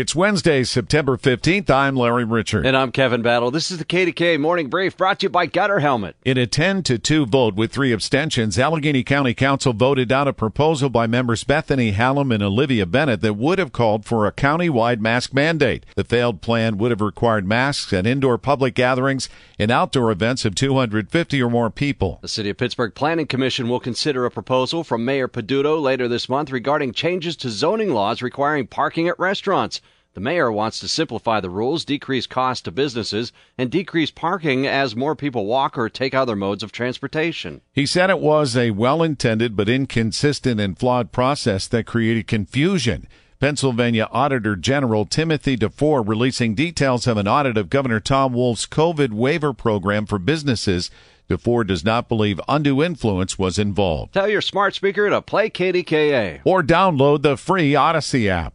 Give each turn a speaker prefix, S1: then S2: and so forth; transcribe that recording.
S1: It's Wednesday, September 15th. I'm Larry Richert.
S2: And I'm Kevin Battle. This is the KDK Morning Brief brought to you by Gutter Helmet.
S1: In a 10 to 2 vote with three abstentions, Allegheny County Council voted down a proposal by members Bethany Hallam and Olivia Bennett that would have called for a county-wide mask mandate. The failed plan would have required masks at indoor public gatherings and outdoor events of 250 or more people.
S2: The City of Pittsburgh Planning Commission will consider a proposal from Mayor Peduto later this month regarding changes to zoning laws requiring parking at restaurants. The mayor wants to simplify the rules, decrease costs to businesses, and decrease parking as more people walk or take other modes of transportation.
S1: He said it was a well intended but inconsistent and flawed process that created confusion. Pennsylvania Auditor General Timothy DeFoor releasing details of an audit of Governor Tom Wolf's COVID waiver program for businesses. DeFoor does not believe undue influence was involved.
S2: Tell your smart speaker to play KDKA.
S1: Or download the free Audacy app.